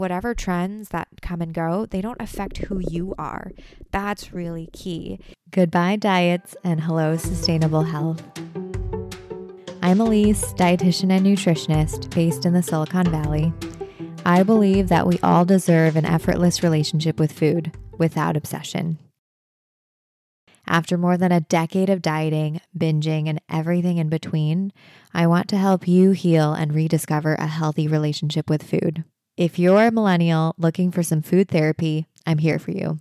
whatever trends that come and go, they don't affect who you are. That's really key. Goodbye, diets, and hello, sustainable health. I'm Elise, dietitian and nutritionist based in the Silicon Valley. I believe that we all deserve an effortless relationship with food without obsession. After more than a decade of dieting, binging, and everything in between, I want to help you heal and rediscover a healthy relationship with food. If you're a millennial looking for some food therapy, I'm here for you.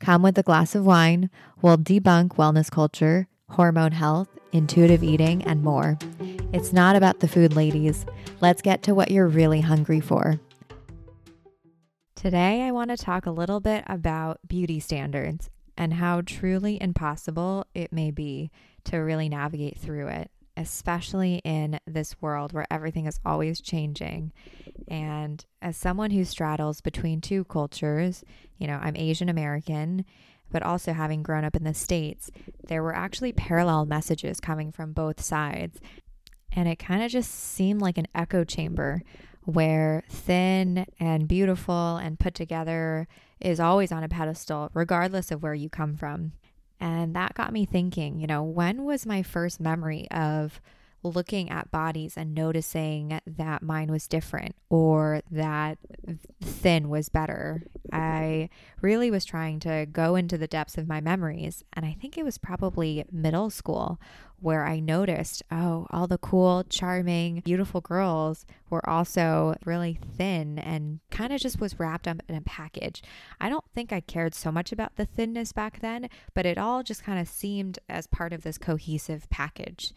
Come with a glass of wine, we'll debunk wellness culture, hormone health, intuitive eating, and more. It's not about the food, ladies. Let's get to what you're really hungry for. Today, I want to talk a little bit about beauty standards and how truly impossible it may be to really navigate through it, especially in this world where everything is always changing. And as someone who straddles between two cultures, you know, I'm Asian American, but also having grown up in the States, there were actually parallel messages coming from both sides. And it kind of just seemed like an echo chamber where thin and beautiful and put together is always on a pedestal, regardless of where you come from. And that got me thinking, you know, when was my first memory of looking at bodies and noticing that mine was different or that thin was better. I really was trying to go into the depths of my memories. And I think it was probably middle school where I noticed, oh, all the cool, charming, beautiful girls were also really thin and kind of just was wrapped up in a package. I don't think I cared so much about the thinness back then, but it all just kind of seemed as part of this cohesive package.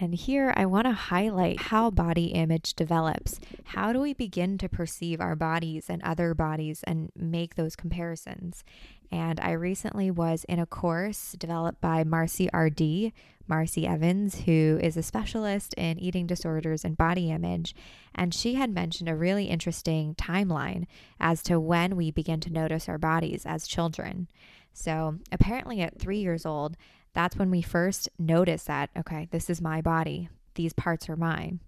And here I want to highlight how body image develops. How do we begin to perceive our bodies and other bodies and make those comparisons? And I recently was in a course developed by Marci RD, Marci Evans, who is a specialist in eating disorders and body image. And she had mentioned a really interesting timeline as to when we begin to notice our bodies as children. So apparently, at three years old, that's when we first notice that, okay, this is my body, these parts are mine.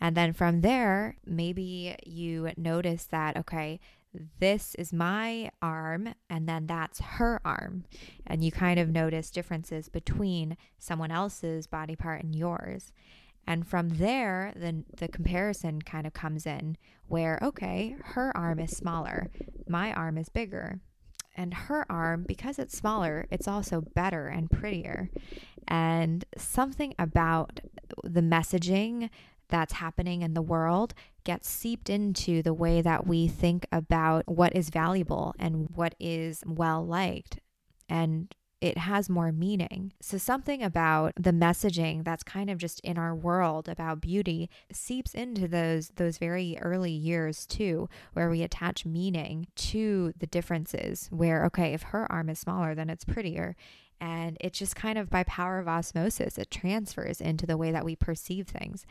And then from there, maybe you notice that, okay, this is my arm, and then that's her arm. And you kind of notice differences between someone else's body part and yours. And from there, then the comparison kind of comes in where, okay, her arm is smaller, my arm is bigger. And her arm, because it's smaller, it's also better and prettier. And something about the messaging that's happening in the world gets seeped into the way that we think about what is valuable and what is well liked. And it has more meaning. So, something about the messaging that's kind of just in our world about beauty seeps into those, those very early years too, where we attach meaning to the differences. Where, okay, if her arm is smaller, then it's prettier. And it just kind of by power of osmosis, it transfers into the way that we perceive things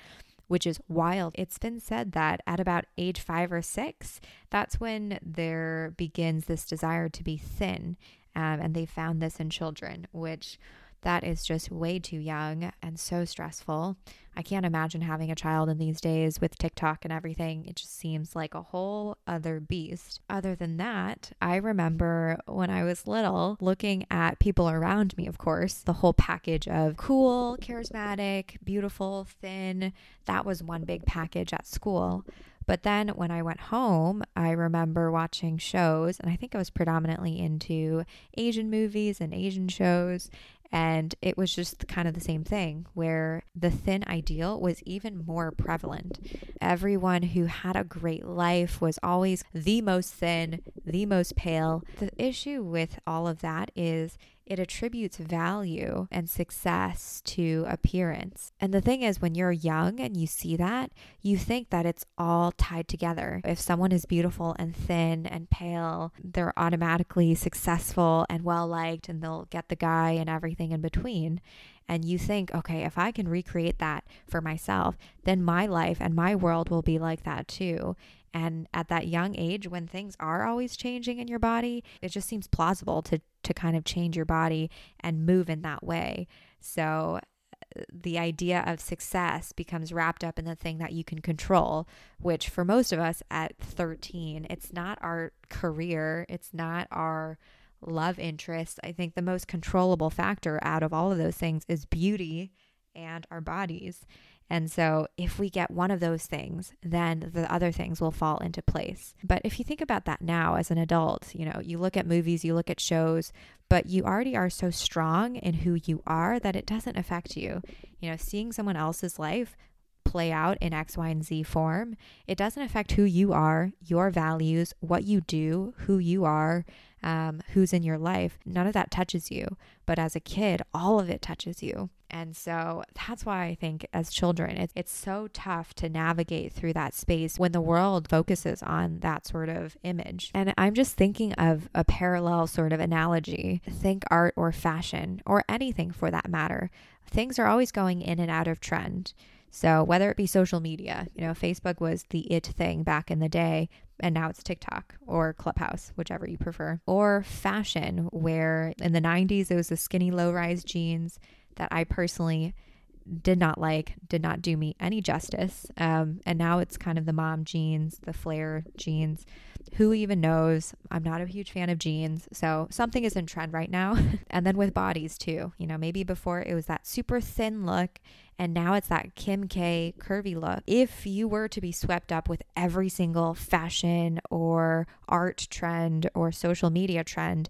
which is wild. It's been said that at about age five or six, that's when there begins this desire to be thin. Um, and they found this in children, which that is just way too young and so stressful. I can't imagine having a child in these days with TikTok and everything. It just seems like a whole other beast. Other than that, I remember when I was little looking at people around me, of course, the whole package of cool, charismatic, beautiful, thin. That was one big package at school. But then when I went home, I remember watching shows, and I think I was predominantly into Asian movies and Asian shows. And it was just kind of the same thing where the thin ideal was even more prevalent. Everyone who had a great life was always the most thin, the most pale. The issue with all of that is it attributes value and success to appearance. And the thing is, when you're young and you see that, you think that it's all tied together. If someone is beautiful and thin and pale, they're automatically successful and well liked and they'll get the guy and everything in between and you think, okay, if I can recreate that for myself, then my life and my world will be like that too. And at that young age, when things are always changing in your body, it just seems plausible to, to kind of change your body and move in that way. So uh, the idea of success becomes wrapped up in the thing that you can control, which for most of us at 13, it's not our career, it's not our love interest. I think the most controllable factor out of all of those things is beauty and our bodies. And so, if we get one of those things, then the other things will fall into place. But if you think about that now as an adult, you know, you look at movies, you look at shows, but you already are so strong in who you are that it doesn't affect you. You know, seeing someone else's life play out in X, Y, and Z form, it doesn't affect who you are, your values, what you do, who you are, um, who's in your life. None of that touches you. But as a kid, all of it touches you. And so that's why I think as children, it's, it's so tough to navigate through that space when the world focuses on that sort of image. And I'm just thinking of a parallel sort of analogy. Think art or fashion or anything for that matter. Things are always going in and out of trend. So whether it be social media, you know, Facebook was the it thing back in the day, and now it's TikTok or Clubhouse, whichever you prefer, or fashion, where in the 90s it was the skinny low rise jeans that I personally did not like, did not do me any justice. Um, and now it's kind of the mom jeans, the flare jeans. Who even knows? I'm not a huge fan of jeans. So something is in trend right now. and then with bodies too. You know, maybe before it was that super thin look and now it's that Kim K curvy look. If you were to be swept up with every single fashion or art trend or social media trend,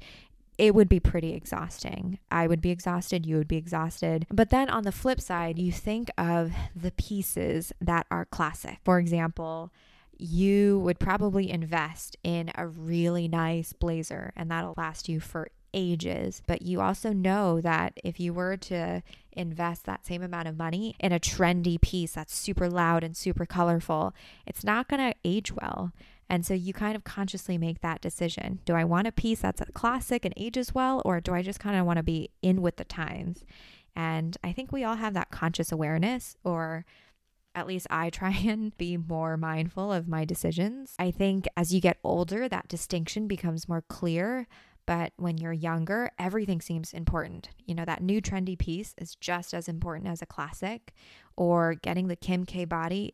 it would be pretty exhausting. I would be exhausted, you would be exhausted. But then on the flip side, you think of the pieces that are classic. For example, you would probably invest in a really nice blazer and that'll last you for ages. But you also know that if you were to invest that same amount of money in a trendy piece that's super loud and super colorful, it's not going to age well. And so you kind of consciously make that decision. Do I want a piece that's a classic and ages well, or do I just kind of want to be in with the times? And I think we all have that conscious awareness, or at least I try and be more mindful of my decisions. I think as you get older, that distinction becomes more clear. But when you're younger, everything seems important. You know, that new trendy piece is just as important as a classic or getting the Kim K body.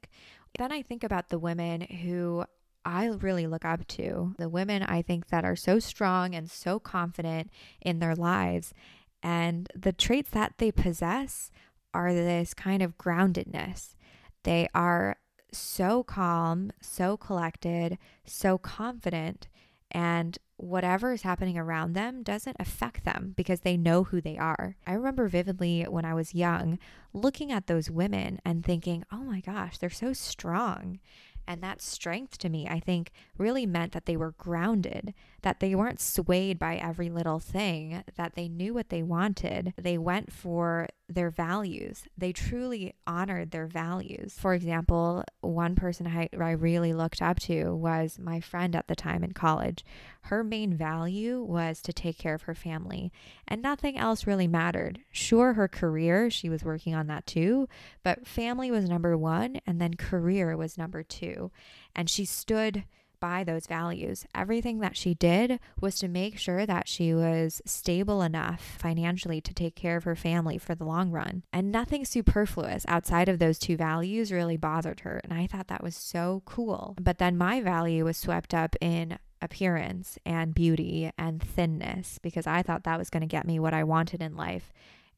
Then I think about the women who I really look up to, the women I think that are so strong and so confident in their lives. And the traits that they possess are this kind of groundedness. They are so calm, so collected, so confident, and whatever is happening around them doesn't affect them because they know who they are. I remember vividly when I was young looking at those women and thinking, oh my gosh, they're so strong. And that strength to me, I think, really meant that they were grounded, that they weren't swayed by every little thing, that they knew what they wanted. They went for their values. They truly honored their values. For example, one person I, I really looked up to was my friend at the time in college. Her main value was to take care of her family, and nothing else really mattered. Sure, her career, she was working on that too, but family was number one, and then career was number two. And she stood by those values. Everything that she did was to make sure that she was stable enough financially to take care of her family for the long run. And nothing superfluous outside of those two values really bothered her. And I thought that was so cool. But then my value was swept up in appearance and beauty and thinness because I thought that was going to get me what I wanted in life.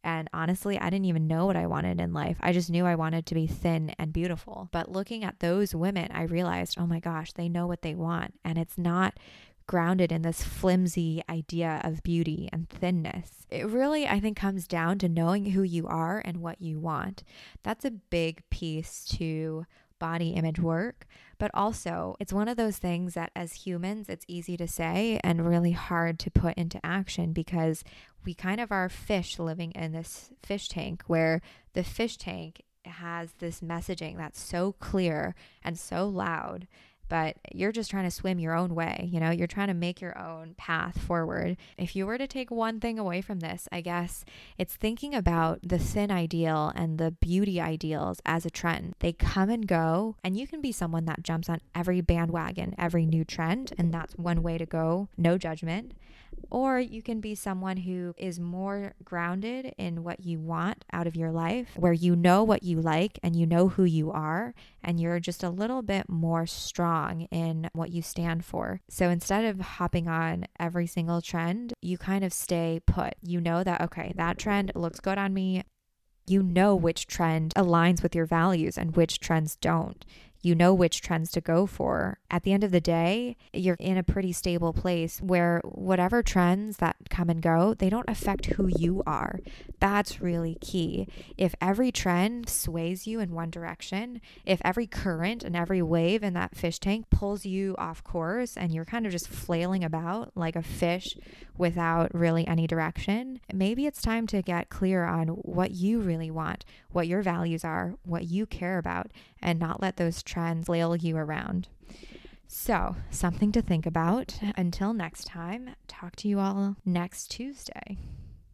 And honestly, I didn't even know what I wanted in life. I just knew I wanted to be thin and beautiful. But looking at those women, I realized, oh my gosh, they know what they want. And it's not grounded in this flimsy idea of beauty and thinness. It really, I think, comes down to knowing who you are and what you want. That's a big piece to body image work, but also it's one of those things that as humans, it's easy to say and really hard to put into action because we kind of are fish living in this fish tank where the fish tank has this messaging that's so clear and so loud but you're just trying to swim your own way. You know, you're trying to make your own path forward. If you were to take one thing away from this, I guess it's thinking about the thin ideal and the beauty ideals as a trend. They come and go, and you can be someone that jumps on every bandwagon, every new trend, and that's one way to go. No judgment. Or you can be someone who is more grounded in what you want out of your life, where you know what you like and you know who you are, and you're just a little bit more strong in what you stand for. So instead of hopping on every single trend, you kind of stay put. You know that, okay, that trend looks good on me. You know which trend aligns with your values and which trends don't you know which trends to go for. At the end of the day, you're in a pretty stable place where whatever trends that come and go, they don't affect who you are. That's really key. If every trend sways you in one direction, if every current and every wave in that fish tank pulls you off course and you're kind of just flailing about like a fish without really any direction, maybe it's time to get clear on what you really want, what your values are, what you care about, and not let those trends flail you around. So, something to think about. Until next time, talk to you all next Tuesday.